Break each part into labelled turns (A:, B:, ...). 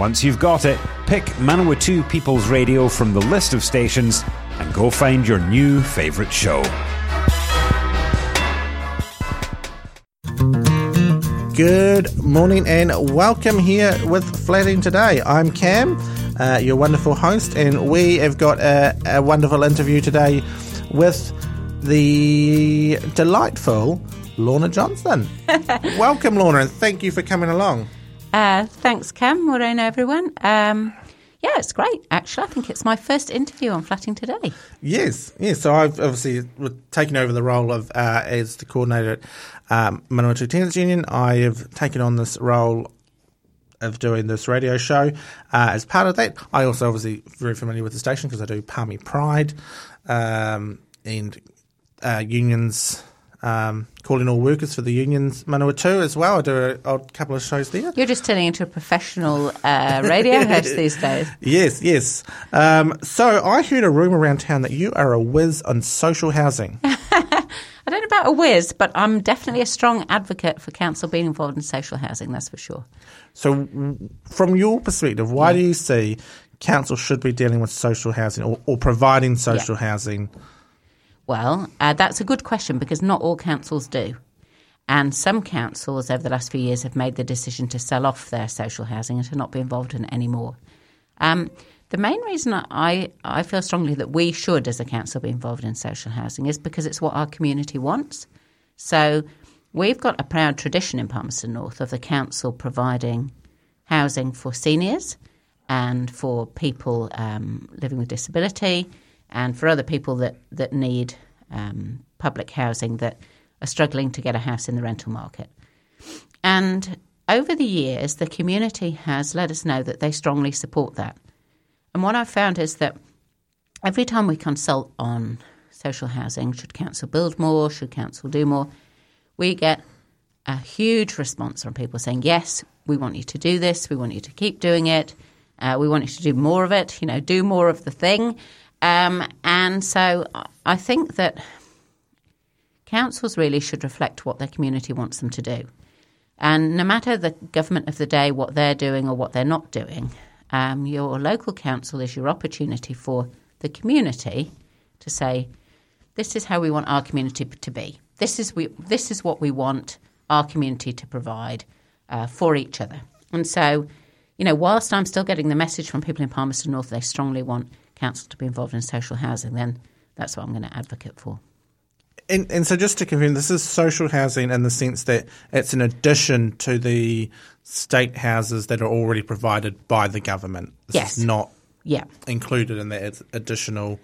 A: Once you've got it, pick Manawatu People's Radio from the list of stations and go find your new favourite show.
B: Good morning and welcome here with Flatting Today. I'm Cam, uh, your wonderful host, and we have got a, a wonderful interview today with the delightful Lorna Johnson. welcome, Lorna, and thank you for coming along.
C: Uh, thanks, Cam. Morena, everyone. Um, yeah, it's great. Actually, I think it's my first interview on Flatting today.
B: Yes, yes. So I've obviously taken over the role of uh, as the coordinator at um, Manawatu Tenants Union. I have taken on this role of doing this radio show. Uh, as part of that, I also obviously very familiar with the station because I do Palmy Pride um, and uh, unions um, calling all workers for the unions Manawatu as well. I do a, a, couple of shows there.
C: You're just turning into a professional uh, radio host these days.
B: Yes, yes. Um, so I heard a rumour around town that you are a whiz on social housing.
C: I don't know about a whiz, but I'm definitely a strong advocate for council being involved in social housing, that's for sure.
B: So, from your perspective, why yeah. do you see council should be dealing with social housing or, or providing social yeah. housing?
C: Well, uh, that's a good question because not all councils do. And some councils over the last few years have made the decision to sell off their social housing and to not be involved in it anymore. Um, the main reason I, I feel strongly that we should, as a council, be involved in social housing is because it's what our community wants. So we've got a proud tradition in Palmerston North of the council providing housing for seniors and for people um, living with disability and for other people that, that need um, public housing that are struggling to get a house in the rental market. And over the years, the community has let us know that they strongly support that. And what I've found is that every time we consult on social housing, should council build more, should council do more, we get a huge response from people saying, yes, we want you to do this, we want you to keep doing it, uh, we want you to do more of it, you know, do more of the thing. Um, and so I think that councils really should reflect what their community wants them to do. And no matter the government of the day, what they're doing or what they're not doing, um, your local council is your opportunity for the community to say, this is how we want our community to be. This is, we, this is what we want our community to provide uh, for each other. And so, you know, whilst I'm still getting the message from people in Palmerston North, they strongly want council to be involved in social housing, then that's what I'm going to advocate for.
B: And, and, so, just to confirm, this is social housing in the sense that it's an addition to the state houses that are already provided by the government. This
C: yes.
B: not
C: yeah.
B: included in that. Additional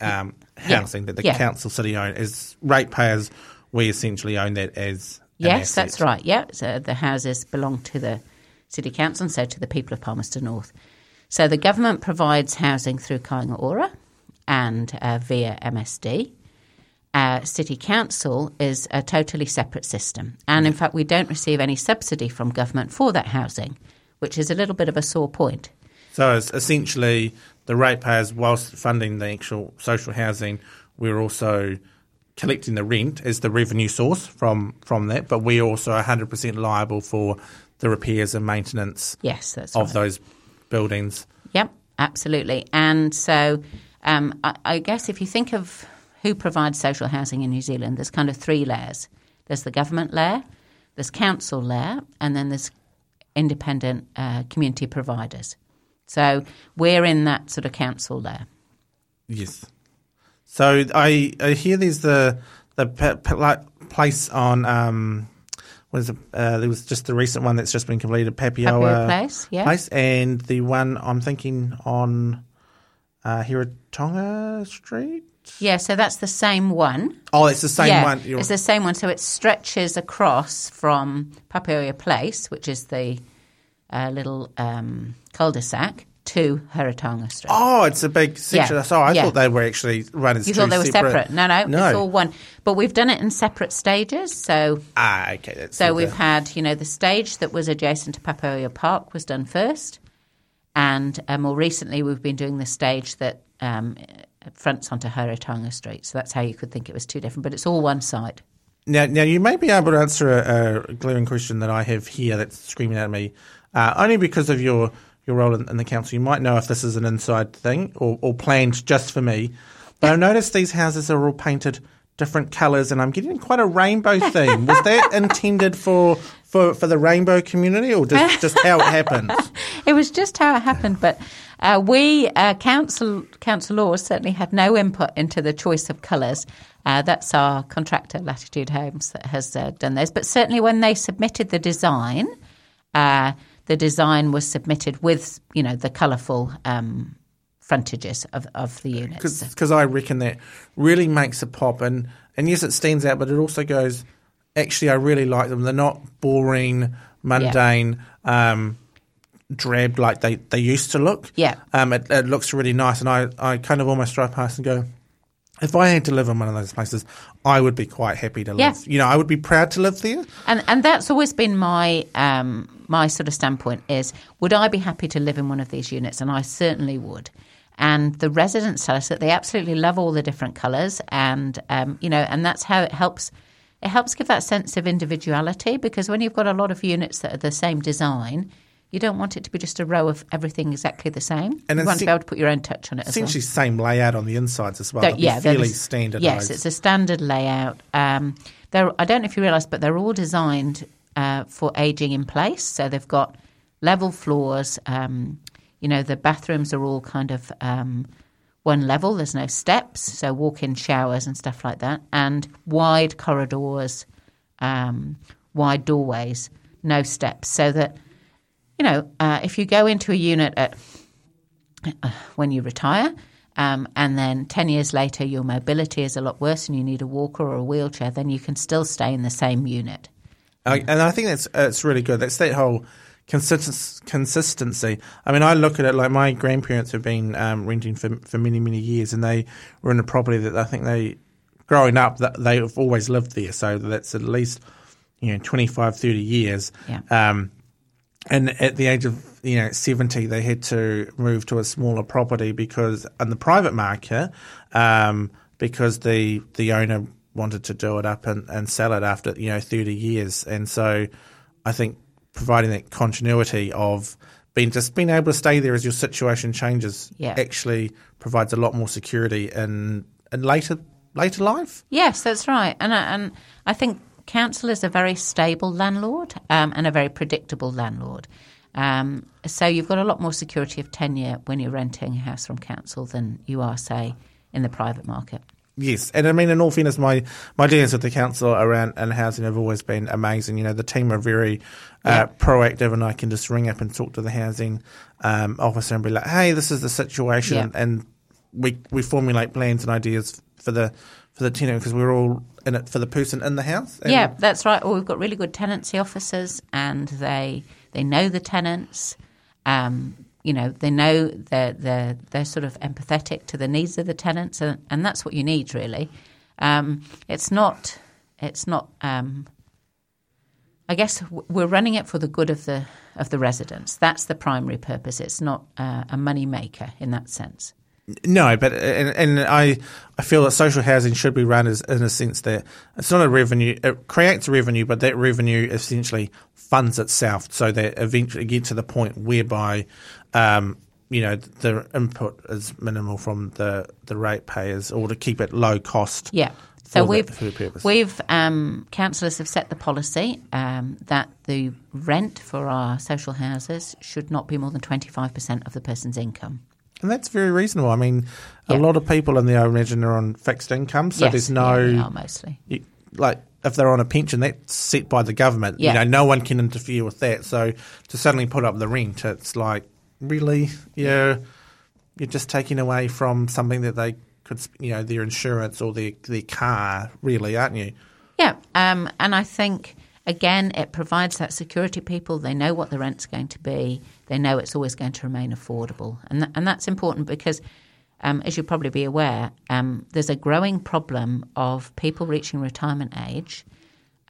B: um, housing yeah. that the yeah. council city own. As ratepayers, we essentially own that as.
C: Yes, that's right. Yeah. So the houses belong to the city council and so to the people of Palmerston North. So the government provides housing through Kāinga Ora and uh, via MSD. Uh, City Council is a totally separate system. And in fact, we don't receive any subsidy from government for that housing, which is a little bit of a sore point.
B: So it's essentially the ratepayers, whilst funding the actual social housing, we're also collecting the rent as the revenue source from, from that, but we're also 100% liable for the repairs and maintenance
C: yes, that's
B: of
C: right.
B: those buildings.
C: Yep, absolutely. And so um, I, I guess if you think of who provides social housing in New Zealand, there's kind of three layers. There's the government layer, there's council layer, and then there's independent uh, community providers. So we're in that sort of council layer.
B: Yes. So I, I hear there's the the place on um, it? Uh, there was just the recent one that's just been completed, Papaioea,
C: Papaioea Place, yeah.
B: Place, and the one I'm thinking on uh, Heretaunga Street.
C: Yeah, so that's the same one.
B: Oh, it's the same
C: yeah,
B: one.
C: You're... It's the same one. So it stretches across from Papaioea Place, which is the uh, little um, cul-de-sac, to Heretaunga Street.
B: Oh, it's a big section.
C: Yeah,
B: So I
C: yeah.
B: thought they were actually run as
C: you thought they were separate? No, no,
B: no.
C: it's all one. But we've done it in separate stages. So,
B: ah, okay. That's
C: so we've had, you know, the stage that was adjacent to Papaioea Park was done first, and uh, more recently we've been doing the stage that um, fronts onto Heretaunga Street. So that's how you could think it was two different, but it's all one site.
B: Now, now you may be able to answer a, a glaring question that I have here that's screaming at me, uh, only because of your your role in, in the council. You might know if this is an inside thing or, or planned just for me. But I noticed these houses are all painted different colours, and I'm getting quite a rainbow theme. Was that intended for for, for the rainbow community, or just just how it happened?
C: It was just how it happened, but uh, we uh, council councillors certainly had no input into the choice of colours. Uh, that's our contractor, Latitude Homes, that has uh, done those. But certainly, when they submitted the design, uh, the design was submitted with you know the colourful um, frontages of, of the units.
B: because I reckon that really makes a pop, and and yes, it stands out, but it also goes. Actually, I really like them. They're not boring, mundane, um, drab like they, they used to look.
C: Yeah.
B: um, it, it looks really nice, and I, I kind of almost drive past and go. If I had to live in one of those places, I would be quite happy to live.
C: Yeah.
B: You know, I would be proud to live there.
C: And and that's always been my um, my sort of standpoint is would I be happy to live in one of these units? And I certainly would. And the residents tell us that they absolutely love all the different colours, and um, you know, and that's how it helps. It helps give that sense of individuality because when you've got a lot of units that are the same design, you don't want it to be just a row of everything exactly the same.
B: And
C: you want to be able to put your own touch on it as well.
B: Essentially, same layout on the insides as well.
C: So, yeah,
B: fairly standardised.
C: Yes, it's a standard layout. Um, they're, I don't know if you realise, but they're all designed uh, for ageing in place. So they've got level floors. Um, you know, the bathrooms are all kind of um, one level. There's no steps, so walk-in showers and stuff like that, and wide corridors, um, wide doorways, no steps, so that you know uh, if you go into a unit at when you retire. Um, and then 10 years later, your mobility is a lot worse and you need a walker or a wheelchair, then you can still stay in the same unit.
B: I- and I think that's it's really good. That's that whole consist- consistency. I mean, I look at it like my grandparents have been um, renting for for many many years, and they were in a property that I think they, growing up, that they've always lived there. So that's at least you know 25, 30 years.
C: Yeah.
B: Um, and at the age of you know seventy, they had to move to a smaller property because on the private market, um, because the the owner wanted to do it up and, and sell it after you know thirty years, and so I think providing that continuity of being just being able to stay there as your situation changes
C: Yeah.
B: actually provides a lot more security in in later later life.
C: Yes, that's right. And I, and I think council is a very stable landlord um, and a very predictable landlord. Um, so you've got a lot more security of tenure when you're renting a house from council than you are, say, in the private market.
B: Yes, and I mean, in all fairness, my my dealings with the council around and housing have always been amazing. You know, the team are very uh,
C: Yeah.
B: proactive, and I can just ring up and talk to the housing um, officer and be like, "Hey, this is the situation,"
C: Yeah.
B: and we we formulate plans and ideas for the for the tenant because we're all in it for the person in the house.
C: Yeah, that's right. Well, we've got really good tenancy officers, and they they know the tenants. Um, you know, they know they're they're they're sort of empathetic to the needs of the tenants, and, and that's what you need really. Um, it's not it's not. Um, I guess we're running it for the good of the of the residents. That's the primary purpose. It's not uh, a money maker in that sense.
B: No, but and, and I I feel that social housing should be run as in a sense that it's not a revenue. It creates revenue, but that revenue essentially funds itself, so that eventually get to the point whereby, um, you know, the input is minimal from the the ratepayers, or to keep it low cost.
C: Yeah. So we've
B: that, for the purpose.
C: we've um, councillors have set the policy um, that the rent for our social houses should not be more than twenty five percent of the person's income.
B: And that's very reasonable. I mean, a lot of people in there, I imagine, are on fixed income, so
C: yes,
B: there's no
C: yeah, mostly.
B: you, like if they're on a pension, that's set by the government.
C: Yeah.
B: You know, no one can interfere with that. So to suddenly put up the rent, it's like really, yeah, you're just taking away from something that they could, you know, their insurance or their their car, really, aren't you?
C: Yeah, um, and I think again, it provides that security. People they know what the rent's going to be. They know it's always going to remain affordable, and th- and that's important because. Um, as you'll probably be aware, um, there's a growing problem of people reaching retirement age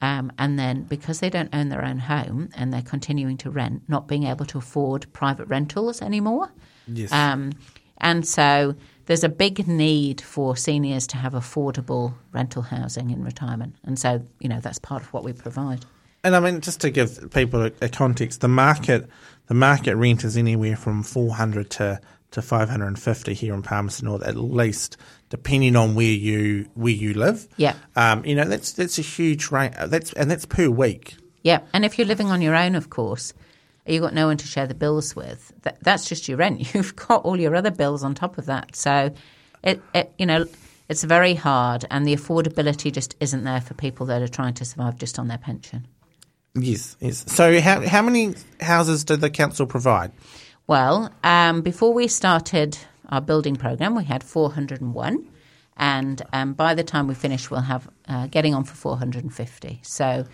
C: um, and then because they don't own their own home and they're continuing to rent, not being able to afford private rentals anymore.
B: Yes.
C: Um, and so there's a big need for seniors to have affordable rental housing in retirement. And so, you know, that's part of what we provide.
B: And I mean, just to give people a, a context, the market the market rent is anywhere from four hundred to to five hundred and fifty here in Palmerston North, at least, depending on where you where you live.
C: Yeah.
B: Um, you know, that's that's a huge rate. That's and that's per week.
C: Yeah, and if you're living on your own, of course, you've got no one to share the bills with. That, that's just your rent. You've got all your other bills on top of that. So, it, it you know, it's very hard, and the affordability just isn't there for people that are trying to survive just on their pension.
B: Yes, yes. So, how how many houses did the council provide?
C: Well, um, before we started our building program, we had 401. And um, by the time we finish, we'll have uh, getting on for 450. So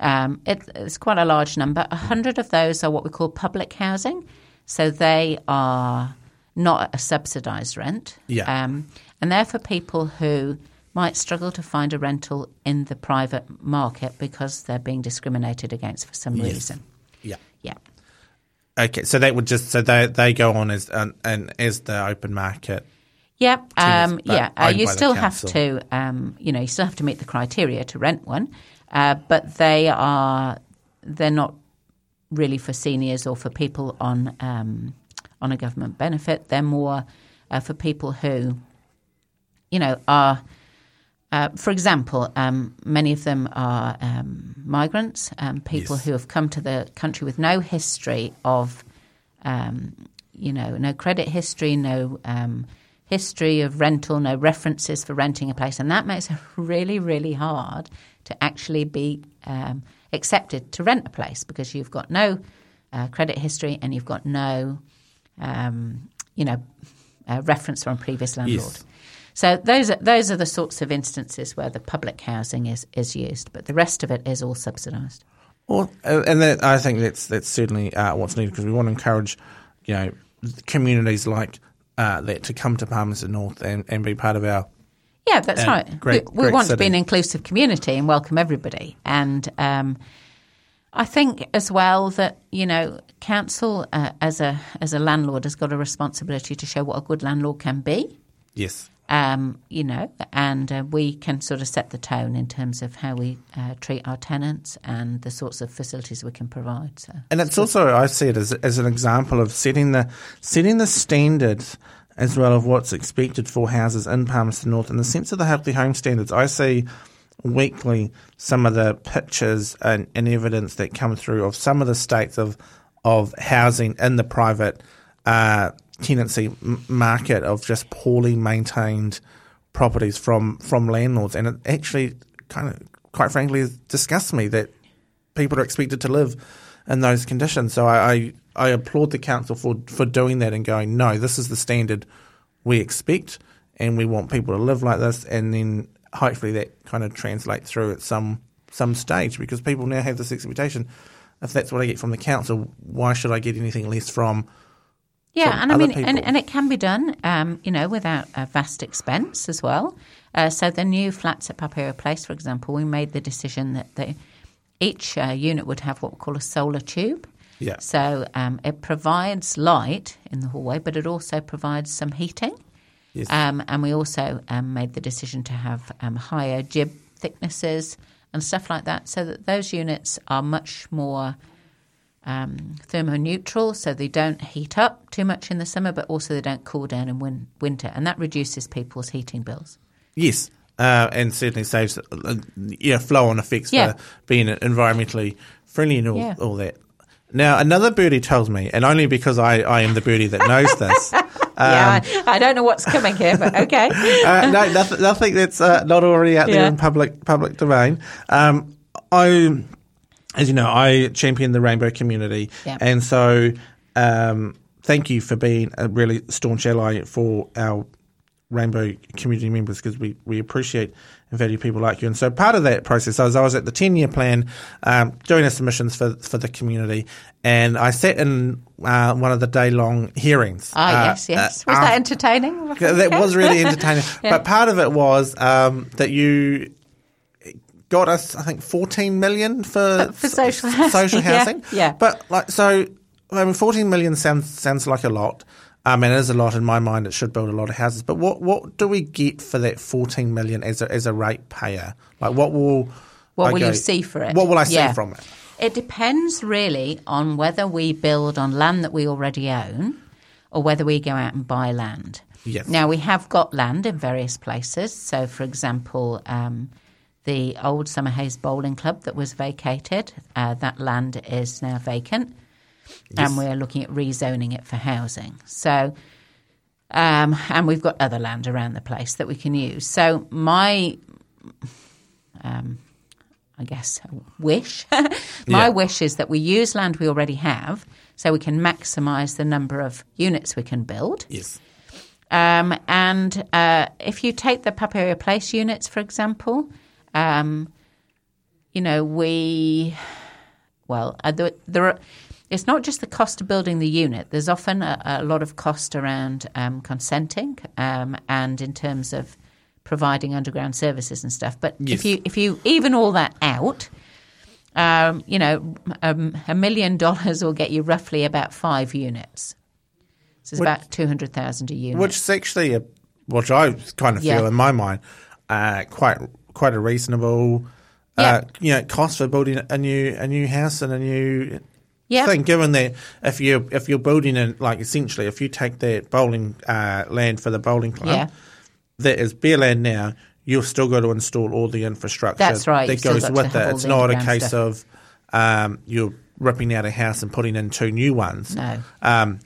C: um, it, it's quite a large number. A 100 of those are what we call public housing. So they are not a subsidised rent.
B: Yeah.
C: Um, and they're for people who might struggle to find a rental in the private market because they're being discriminated against for some
B: Yes.
C: reason.
B: Yeah.
C: Yeah.
B: Okay, so that would just so they they go on as um, and as the open market.
C: Yeah, um, yeah. Uh, you still have to, um, you know, you still have to meet the criteria to rent one, uh, but they are they're not really for seniors or for people on um, on a government benefit. They're more uh, for people who, you know, are. Uh, for example, um, many of them are um, migrants, um, people
B: Yes.
C: who have come to the country with no history of um, you know, no credit history, no um, history of rental, no references for renting a place, and that makes it really, really hard to actually be um, accepted to rent a place because you've got no uh, credit history and you've got no, um, you know, uh, reference from a previous landlord.
B: Yes.
C: So those are, those are the sorts of instances where the public housing is, is used, but the rest of it is all subsidised.
B: Well, uh, and that, I think that's that's certainly uh, what's needed because we want to encourage, you know, communities like uh, that to come to Palmerston North and, and be part of our.
C: Yeah, that's
B: Uh,
C: right.
B: great-
C: we we
B: great
C: want to be an inclusive community and welcome everybody. And um, I think as well that you know, council uh, as a as a landlord has got a responsibility to show what a good landlord can be.
B: Yes.
C: Um, you know, and uh, we can sort of set the tone in terms of how we uh, treat our tenants and the sorts of facilities we can provide. So,
B: And it's also I see it as as an example of setting the setting the standards as well of what's expected for houses in Palmerston North in the sense of the healthy home standards. I see weekly some of the pictures and, and evidence that come through of some of the states of of housing in the private uh, tenancy market of just poorly maintained properties from from landlords, and it actually kind of quite frankly disgusts me that people are expected to live in those conditions. So I, I, I applaud the council for, for doing that and going, no, this is the standard we expect, and we want people to live like this, and then hopefully that kind of translates through at some some stage because people now have this expectation. If that's what I get from the council, why should I get anything less from?
C: Yeah, and I mean, and,
B: people.
C: and it can be done, um, you know, without a vast expense as well. Uh, so the new flats at Papaioea Place, for example, we made the decision that they, each uh, unit would have what we call a solar tube.
B: Yeah.
C: So um, it provides light in the hallway, but it also provides some heating.
B: Yes.
C: Um, and we also um, made the decision to have um, higher jib thicknesses and stuff like that, so that those units are much more um, thermoneutral, so they don't heat up too much in the summer, but also they don't cool down in win- winter, and that reduces people's heating bills.
B: Yes, uh, and certainly saves uh, yeah flow on effects
C: Yeah.
B: for being environmentally friendly and all,
C: Yeah.
B: all that. Now, another birdie tells me, and only because I, I am the birdie that knows this.
C: yeah, I, I don't know what's coming here, but okay.
B: uh, no, nothing, nothing that's uh, not already out there
C: Yeah.
B: in public public domain. Um, I, as you know, I champion the rainbow community,
C: Yeah.
B: and so um, thank you for being a really staunch ally for our Rainbow community members because we, we appreciate and value people like you. And so part of that process, I was, I was at the 10 year plan um, doing the submissions for, for the community and I sat in uh, one of the day long hearings.
C: Ah,
B: uh,
C: yes, yes. Was that entertaining?
B: that was really entertaining. yeah. But part of it was um, that you got us, I think, 14 million for,
C: for social housing.
B: Social housing.
C: yeah, yeah.
B: But like, so, I mean, 14 million sounds, sounds like a lot. Um, and it is a lot in my mind. It should build a lot of houses. But what, what do we get for that 14 million as a, as a ratepayer? Like, what will
C: what will you see for it?
B: What will I see yeah. from it?
C: It depends really on whether we build on land that we already own or whether we go out and buy land.
B: Yes.
C: Now we have got land in various places. So, for example, um, the old Summerhays Bowling Club that was vacated, uh, that land is now vacant yes. and we're looking at rezoning it for housing. So, um, and we've got other land around the place that we can use. So my, um, I guess, wish, my yeah. wish is that we use land we already have, so we can maximise the number of units we can build.
B: Yes.
C: Um, and uh, if you take the Papaioea Place units, for example, um, you know, we, well, uh, there, there are it's not just the cost of building the unit. There's often a, a lot of cost around um, consenting um, and in terms of providing underground services and stuff. But yes. if you if you even all that out, um, you know, um, a million dollars will get you roughly about five units. So it's which, about two hundred thousand a unit,
B: which is actually a, which I kind of feel yeah. in my mind uh, quite quite a reasonable. Uh, yeah. you know, cost for building a new a new house and a new
C: yeah.
B: thing. Given that if you if you're building in like essentially if you take that bowling uh, land for the bowling club,
C: yeah.
B: that is bare land now, you've still got to install all the infrastructure.
C: That's right.
B: That goes with it. It's not a case stuff. of um, you're ripping out a house and putting in two new ones.
C: No.
B: Um,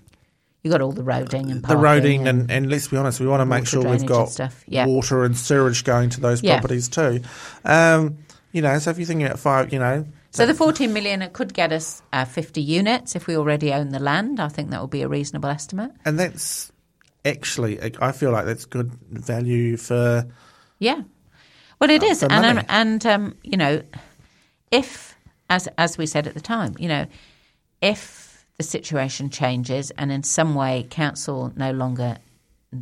C: you got all the roading and
B: the roading, and, and, and, let's be honest, we want to make sure we've got
C: and
B: water and sewage going to those properties too. Um, you know, so if you're thinking about five, you know,
C: so the 14 million it could get us uh, 50 units if we already own the land. I think that would be a reasonable estimate.
B: And that's actually, I feel like that's good value for.
C: Yeah, well, it uh, is, and um, and um, you know, if as as we said at the time, you know, if the situation changes and in some way council no longer,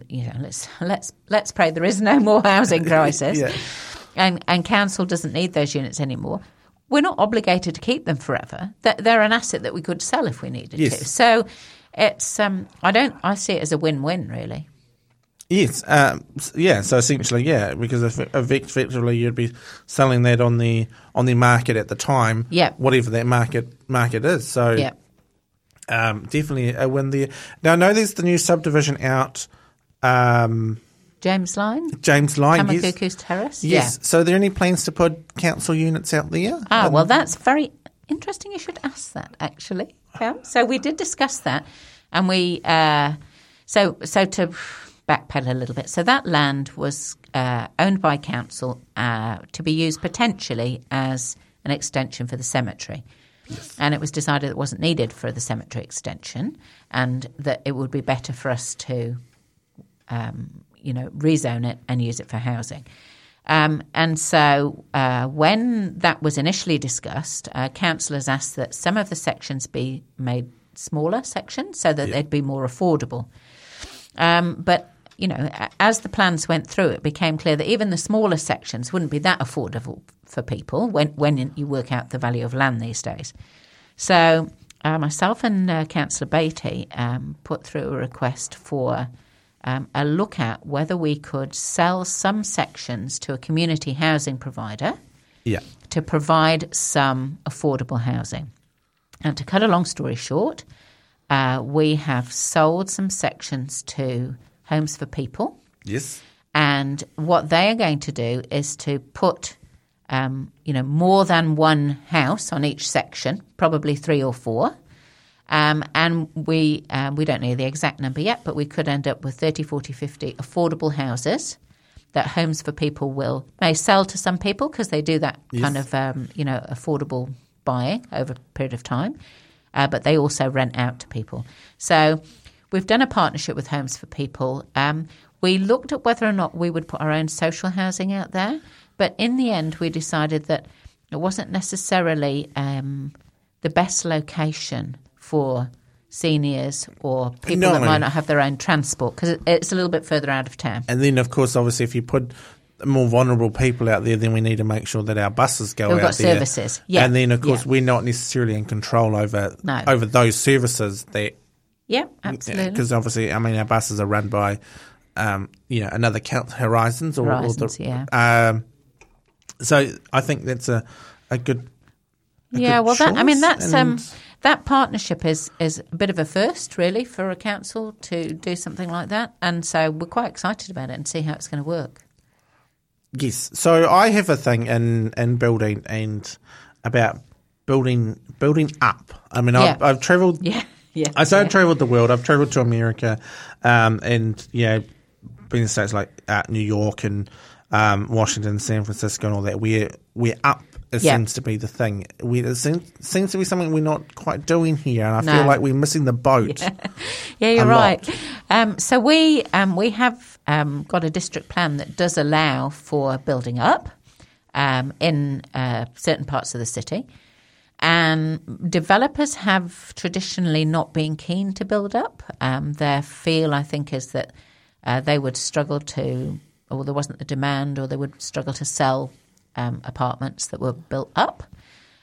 C: you know, let's let's let's pray there is no more housing crisis.
B: yeah.
C: And, and council doesn't need those units anymore we're not obligated to keep them forever. They're an asset that we could sell if we needed
B: yes.
C: to. So it's um, I don't I see it as a win-win really.
B: Yes, um, yeah. So essentially, yeah, because effectively you'd be selling that on the on the market at the time,
C: yeah,
B: whatever that market market is. So
C: yeah,
B: um, definitely a win there. Now, I know there's the new subdivision out. Um,
C: James Line?
B: James Line,
C: Tamakuku's yes. Terrace?
B: Yes. Yeah. So are there any plans to put council units out there?
C: Ah, um, well, that's very interesting. You should ask that, actually. Cam. So we did discuss that, and we uh, so so to backpedal a little bit. So that land was uh, owned by council uh, to be used potentially as an extension for the cemetery.
B: Yes.
C: And it was decided it wasn't needed for the cemetery extension, and that it would be better for us to um, you know, rezone it and use it for housing. Um, and so uh, when that was initially discussed, uh, councillors asked that some of the sections be made smaller sections so that they'd be more affordable. Um, but you know, as the plans went through, it became clear that even the smaller sections wouldn't be that affordable for people when when you work out the value of land these days. So uh, myself and uh, Councillor Beatty um, put through a request for um, a look at whether we could sell some sections to a community housing provider
B: yeah.
C: to provide some affordable housing. And to cut a long story short, uh, we have sold some sections to Homes for People.
B: Yes.
C: And what they are going to do is to put, um, you know, more than one house on each section, probably three or four, um, and we um, we don't know the exact number yet, but we could end up with 30, 40, 50 affordable houses that Homes for People will may sell to some people because they do that yes. kind of um, you know affordable buying over a period of time, uh, but they also rent out to people. So we've done a partnership with Homes for People. Um, we looked at whether or not we would put our own social housing out there, but in the end, we decided that it wasn't necessarily um, the best location for seniors or people
B: No.
C: that might not have their own transport because it's a little bit further out of town.
B: And then, of course, obviously, if you put more vulnerable people out there, then we need to make sure that our buses go
C: We've
B: out
C: got
B: there.
C: services. Yeah.
B: And then, of course,
C: Yeah.
B: we're not necessarily in control over
C: No.
B: over those services that
C: Yeah, absolutely.
B: because obviously, I mean, our buses are run by, um, you know, another count Horizons or,
C: Horizons,
B: or the,
C: yeah.
B: Um, so I think that's a a good. a
C: yeah,
B: good
C: well, that I mean, that's um, that partnership is is a bit of a first, really, for a council to do something like that, and so we're quite excited about it and see how it's going to work.
B: Yes. So I have a thing in in building and about building building up. I mean, I've, I've travelled.
C: Yeah, yeah.
B: I say
C: yeah.
B: I've travelled the world. I've travelled to America, um, and know, been in states like uh, New York and um, Washington, San Francisco, and all that. We're we're up. It
C: Yeah.
B: seems to be the thing. We it seems, seems to be something we're not quite doing here, and I
C: No.
B: feel like we're missing the boat.
C: Yeah, you're
B: a
C: right. Um, so we um, we have um, got a district plan that does allow for building up um, in uh, certain parts of the city, and developers have traditionally not been keen to build up. Um, their feel, I think, is that uh, they would struggle to, or there wasn't the demand, or they would struggle to sell um, apartments that were built up.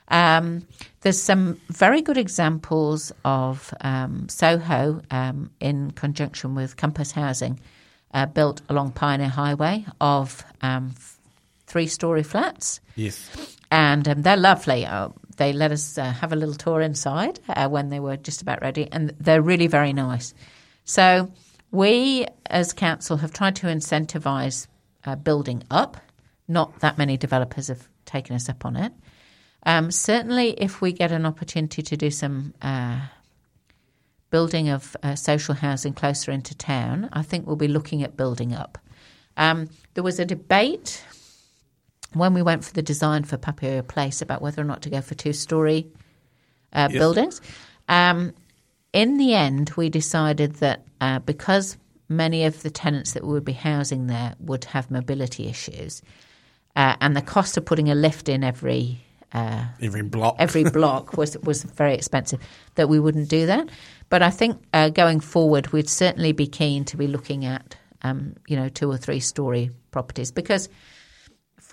C: Um, there's some very good examples of um, Soho um, in conjunction with Compass Housing, uh, built along Pioneer Highway of um, three story flats.
B: Yes.
C: And um, they're lovely. Uh, they let us uh, have a little tour inside uh, when they were just about ready, and they're really very nice. So, we as council have tried to incentivise uh, building up. Not that many developers have taken us up on it. Um, certainly, if we get an opportunity to do some uh, building of uh, social housing closer into town, I think we'll be looking at building up. Um, there was a debate when we went for the design for Papaioea Place about whether or not to go for two story uh,
B: Yes.
C: buildings. Um, in the end, we decided that uh, because many of the tenants that we would be housing there would have mobility issues, uh, and the cost of putting a lift in every uh,
B: Every block.
C: every block was was very expensive. That we wouldn't do that. But I think uh, going forward, we'd certainly be keen to be looking at um, you know two or three story properties because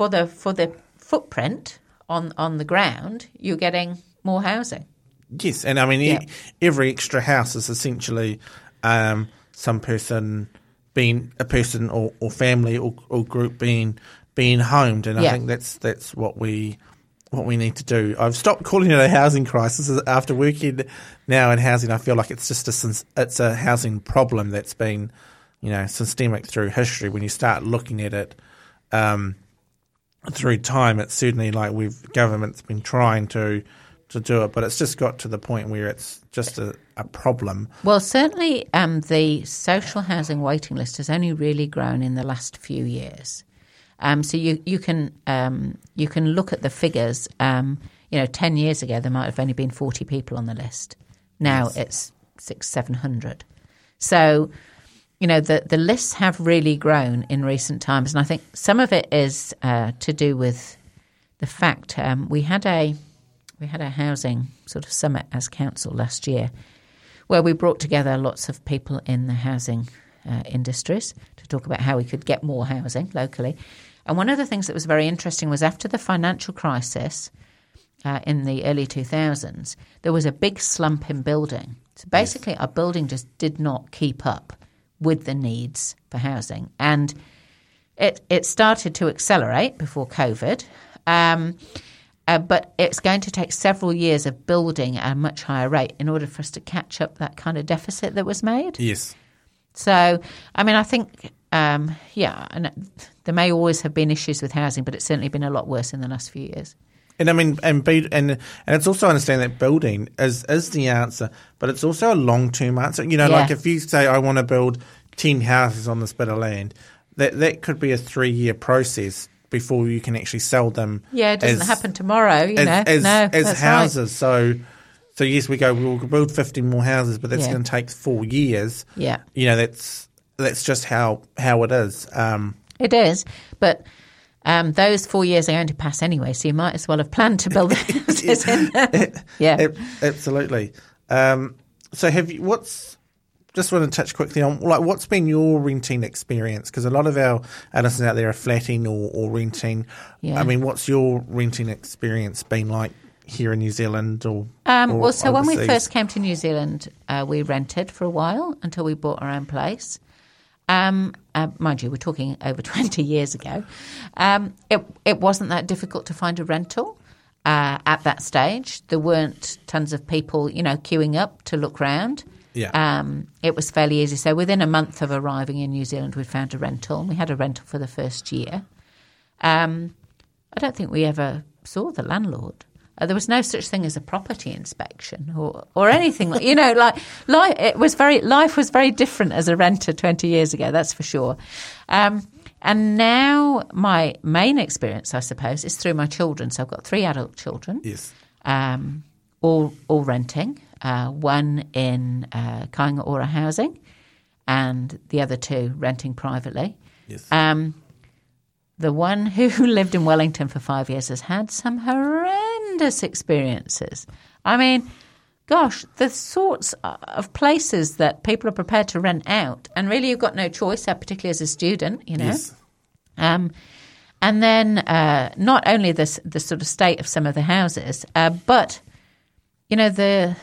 C: for the for the footprint on on the ground, you're getting more housing.
B: Yes, and I mean, e- every extra house is essentially um, some person being a person or, or family or, or group being being homed, and I think that's that's what we what we need to do. I've stopped calling it a housing crisis after working now in housing. I feel like it's just a it's a housing problem that's been you know systemic through history. When you start looking at it. Um, through time, it's certainly like we've government's been trying to to do it, but it's just got to the point where it's just a, a problem.
C: Well, certainly um, the social housing waiting list has only really grown in the last few years. Um, so you you can um, you can look at the figures. Um, you know, ten years ago there might have only been forty people on the list. Now it's six seven hundred. So you know the the lists have really grown in recent times, and I think some of it is uh, to do with the fact um, we had a we had a housing sort of summit as council last year, where we brought together lots of people in the housing uh, industries to talk about how we could get more housing locally. And one of the things that was very interesting was after the financial crisis uh, in the early 2000s, there was a big slump in building. So basically, our building just did not keep up with the needs for housing. And it, it started to accelerate before COVID. Um, uh, but it's going to take several years of building at a much higher rate in order for us to catch up that kind of deficit that was made.
B: Yes.
C: So, I mean, I think, um, yeah, and there may always have been issues with housing, but it's certainly been a lot worse in the last few years.
B: And I mean, and be, and and it's also understand that building is is the answer, but it's also a long term answer. You know,
C: Yeah.
B: like if you say I want to build ten houses on this bit of land, that that could be a three year process before you can actually sell them.
C: Yeah, it doesn't
B: as-
C: happen tomorrow, you
B: as,
C: know.
B: as,
C: no,
B: as houses. So, so yes, we go. We'll build fifty more houses, but that's
C: Yeah.
B: going to take four years.
C: Yeah.
B: You know, that's that's just how how it is. Um,
C: It is, but um, those four years are going to pass anyway, so you might as well have planned to build houses in there. Yeah.
B: Ab- absolutely. Um, so have you? What's just want to touch quickly on like what's been your renting experience? Because a lot of our listeners out there are flatting or, or renting.
C: Yeah.
B: I mean, what's your renting experience been like here in New Zealand or?
C: Um,
B: or
C: well, so when we first came to New Zealand, uh, we rented for a while until we bought our own place. Um, uh, mind you, we're talking over 20 years ago. Um, it, it wasn't that difficult to find a rental uh, at that stage. There weren't tons of people, you know, queuing up to look round.
B: Yeah.
C: Um, it was fairly easy. So within a month of arriving in New Zealand, we found a rental. and We had a rental for the first year. Um, I don't think we ever saw the landlord. Uh, there was no such thing as a property inspection or, or anything like you know like life. It was very life was very different as a renter twenty years ago. That's for sure. Um, and now my main experience, I suppose, is through my children. So I've got three adult children
B: yes,
C: um, all all renting. Uh, one in uh, Kainga Ora housing, and the other two renting privately.
B: yes,
C: Um, the one who lived in Wellington for five years has had some horrendous experiences. I mean, gosh, the sorts of places that people are prepared to rent out, and really you've got no choice, uh, particularly as a student, you know.
B: yes,
C: Um, and then uh, not only this, the sort of state of some of the houses, uh, but you know the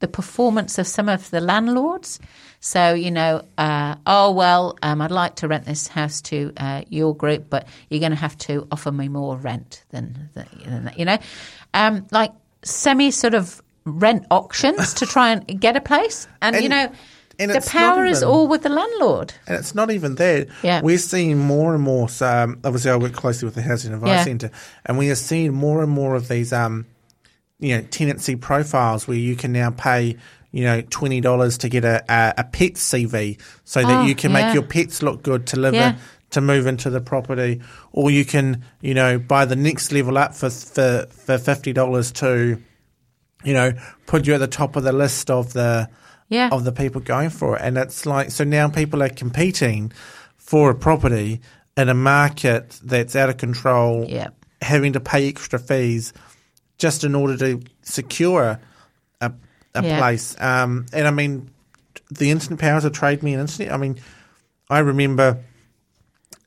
C: the performance of some of the landlords. So you know, uh, oh well, um, I'd like to rent this house to uh, your group, but you're going to have to offer me more rent than, than you know, um, like semi sort of rent auctions to try and get a place, and, you know.
B: and
C: the power is all with the landlord.
B: And it's not even that.
C: Yeah.
B: We're seeing more and more. So, um, obviously, I work closely with the Housing Advice
C: Yeah.
B: Centre, and we are seeing more and more of these, um, you know, tenancy profiles where you can now pay, you know, twenty dollars to get a, a, a pet CV, so that
C: Oh,
B: you can
C: yeah.
B: make your pets look good to live
C: Yeah.
B: in, to move into the property, or you can, you know, buy the next level up for for for fifty dollars to, you know, put you at the top of the list of the
C: Yeah.
B: of the people going for it. And it's like, so now people are competing for a property in a market that's out of control,
C: Yeah.
B: having to pay extra fees just in order to secure a,
C: Yeah.
B: place. Um, and I mean, the instant powers of trade me and internet. I mean, I remember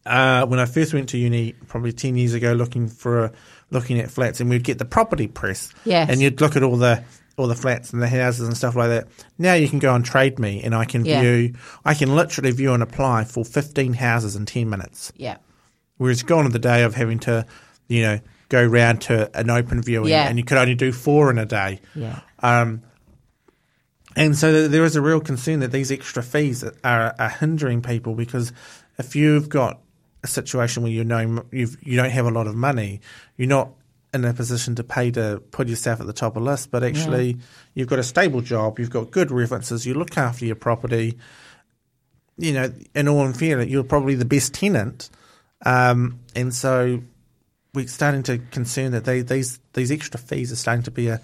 B: uh, when I first went to uni, probably ten years ago, looking for a, looking at flats, and we'd get the property press,
C: Yes.
B: and you'd look at all the all the flats and the houses and stuff like that. Now you can go on Trade Me, and I can
C: Yeah.
B: view, I can literally view and apply for fifteen houses in ten minutes.
C: Yeah.
B: Whereas gone are the day of having to, you know, go round to an open viewing,
C: Yeah.
B: and you could only do four in a day.
C: Yeah.
B: Um, and so there is a real concern that these extra fees are, are hindering people because if you've got a situation where you know you've, you don't have a lot of money, you're not in a position to pay to put yourself at the top of the list, but actually you've got a stable job, you've got good references, you look after your property. You know, in all fairness, you're probably the best tenant, um, and so we're starting to concern that they, these these extra fees are starting to be a,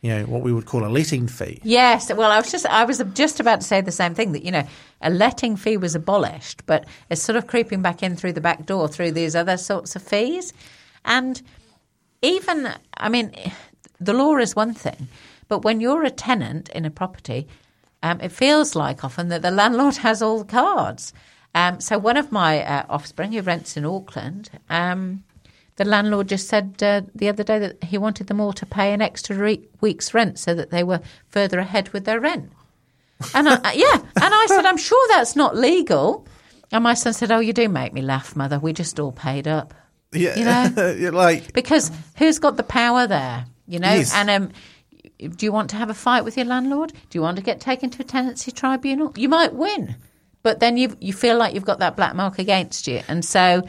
B: you know, what we would call a letting fee.
C: Yes, well, I was just I was just about to say the same thing that you know a letting fee was abolished, but it's sort of creeping back in through the back door through these other sorts of fees, and even I mean, the law is one thing, but when you're a tenant in a property, um, it feels like often that the landlord has all the cards. Um, so one of my uh, offspring who rents in Auckland. Um, the landlord just said uh, the other day that he wanted them all to pay an extra re- week's rent so that they were further ahead with their rent. And I, yeah, and I said, I'm sure that's not legal. And my son said, Oh, you do make me laugh, mother. We just all paid up.
B: Yeah,
C: You know?
B: You're like
C: Because who's got the power there? You know?
B: Yes.
C: And um, do you want to have a fight with your landlord? Do you want to get taken to a tenancy tribunal? You might win, but then you you feel like you've got that black mark against you. And so,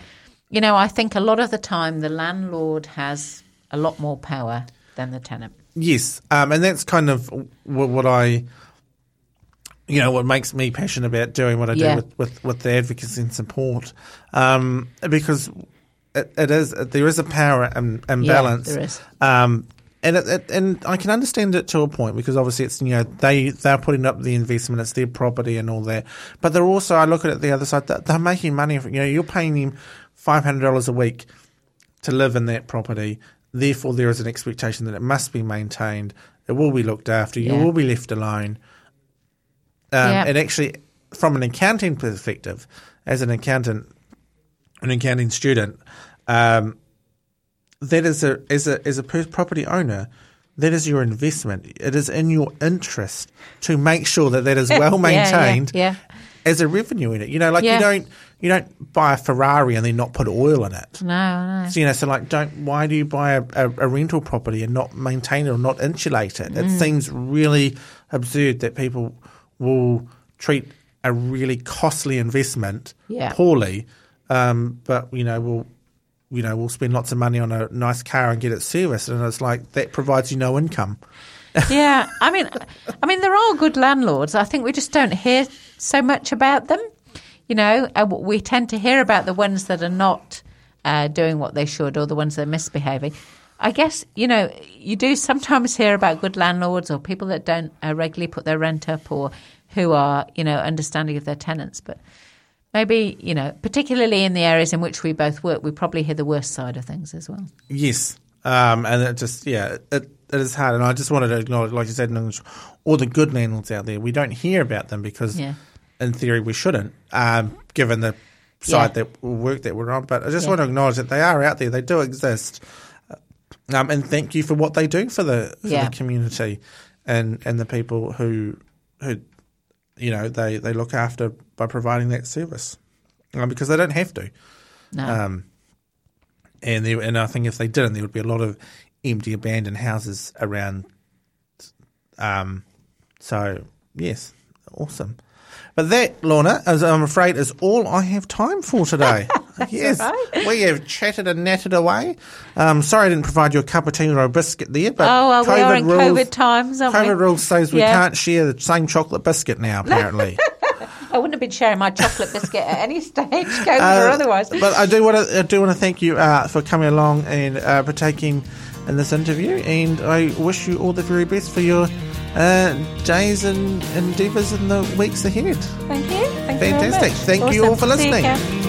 C: you know, I think a lot of the time the landlord has a lot more power than the tenant.
B: yes, um, and that's kind of what, what I, you know, what makes me passionate about doing what I
C: Yeah.
B: do with, with, with the advocacy and support, um, because it, it is there is a power im- imbalance.
C: there is.
B: Um, and it, it, and I can understand it to a point because obviously it's you know they they're putting up the investment, it's their property and all that. But they're also I look at it the other side, they're, they're making money. You know, you're paying them five hundred dollars a week to live in that property. Therefore, there is an expectation that it must be maintained. It will be looked after. You
C: Yeah.
B: will be left alone. Um,
C: Yeah.
B: And actually, from an accounting perspective, as an accountant, an accounting student, um, that is a as a as a per- property owner, that is your investment. It is in your interest to make sure that that is well
C: Yeah, yeah,
B: maintained
C: yeah.
B: as a revenue in it. You know, like
C: Yeah.
B: you don't you don't buy a Ferrari and then not put oil in it.
C: No, no.
B: So, you know, so like, don't. Why do you buy a, a, a rental property and not maintain it or not insulate it?
C: Mm.
B: It seems really absurd that people will treat a really costly investment
C: Yeah.
B: poorly, um, but you know, will you know, we'll spend lots of money on a nice car and get it serviced, and it's like that provides you no income.
C: yeah, I mean, I mean, there are good landlords. I think we just don't hear so much about them. You know, uh, we tend to hear about the ones that are not uh, doing what they should, or the ones that are misbehaving. I guess you know you do sometimes hear about good landlords or people that don't uh, regularly put their rent up, or who are you know understanding of their tenants, but. Maybe, you know, particularly in the areas in which we both work, we probably hear the worst side of things as well.
B: Yes. Um, and it just, yeah, it, it is hard. And I just wanted to acknowledge, like you said, all the good landlords out there. We don't hear about them because,
C: Yeah.
B: in theory, we shouldn't, um, given the side
C: Yeah.
B: that work that we're on. But I just
C: Yeah.
B: want to acknowledge that they are out there. They do exist. Um, and thank you for what they do for the for the community and, and the people who who you know they, they look after by providing that service um, because they don't have to.
C: No.
B: Um, and there, and I think if they didn't, there would be a lot of empty, abandoned houses around. Um, so yes, awesome. But that, Lorna, as I'm afraid, is all I have time for today. yes,
C: right.
B: we have chatted and natted away. Um, sorry, I didn't provide you a cup of tea or a biscuit there, but
C: oh, well, we are in
B: rules,
C: COVID times, aren't we?
B: COVID rules says we can't share the same chocolate biscuit now. Apparently.
C: I wouldn't have been sharing my chocolate biscuit at any stage, COVID or otherwise.
B: But I do want to I do want to thank you uh, for coming along and uh, partaking in this interview, and I wish you all the very best for your uh, days and endeavours in the weeks ahead.
C: Thank you. Thank you
B: Fantastic.
C: much.
B: Thank you all for
C: you,
B: listening.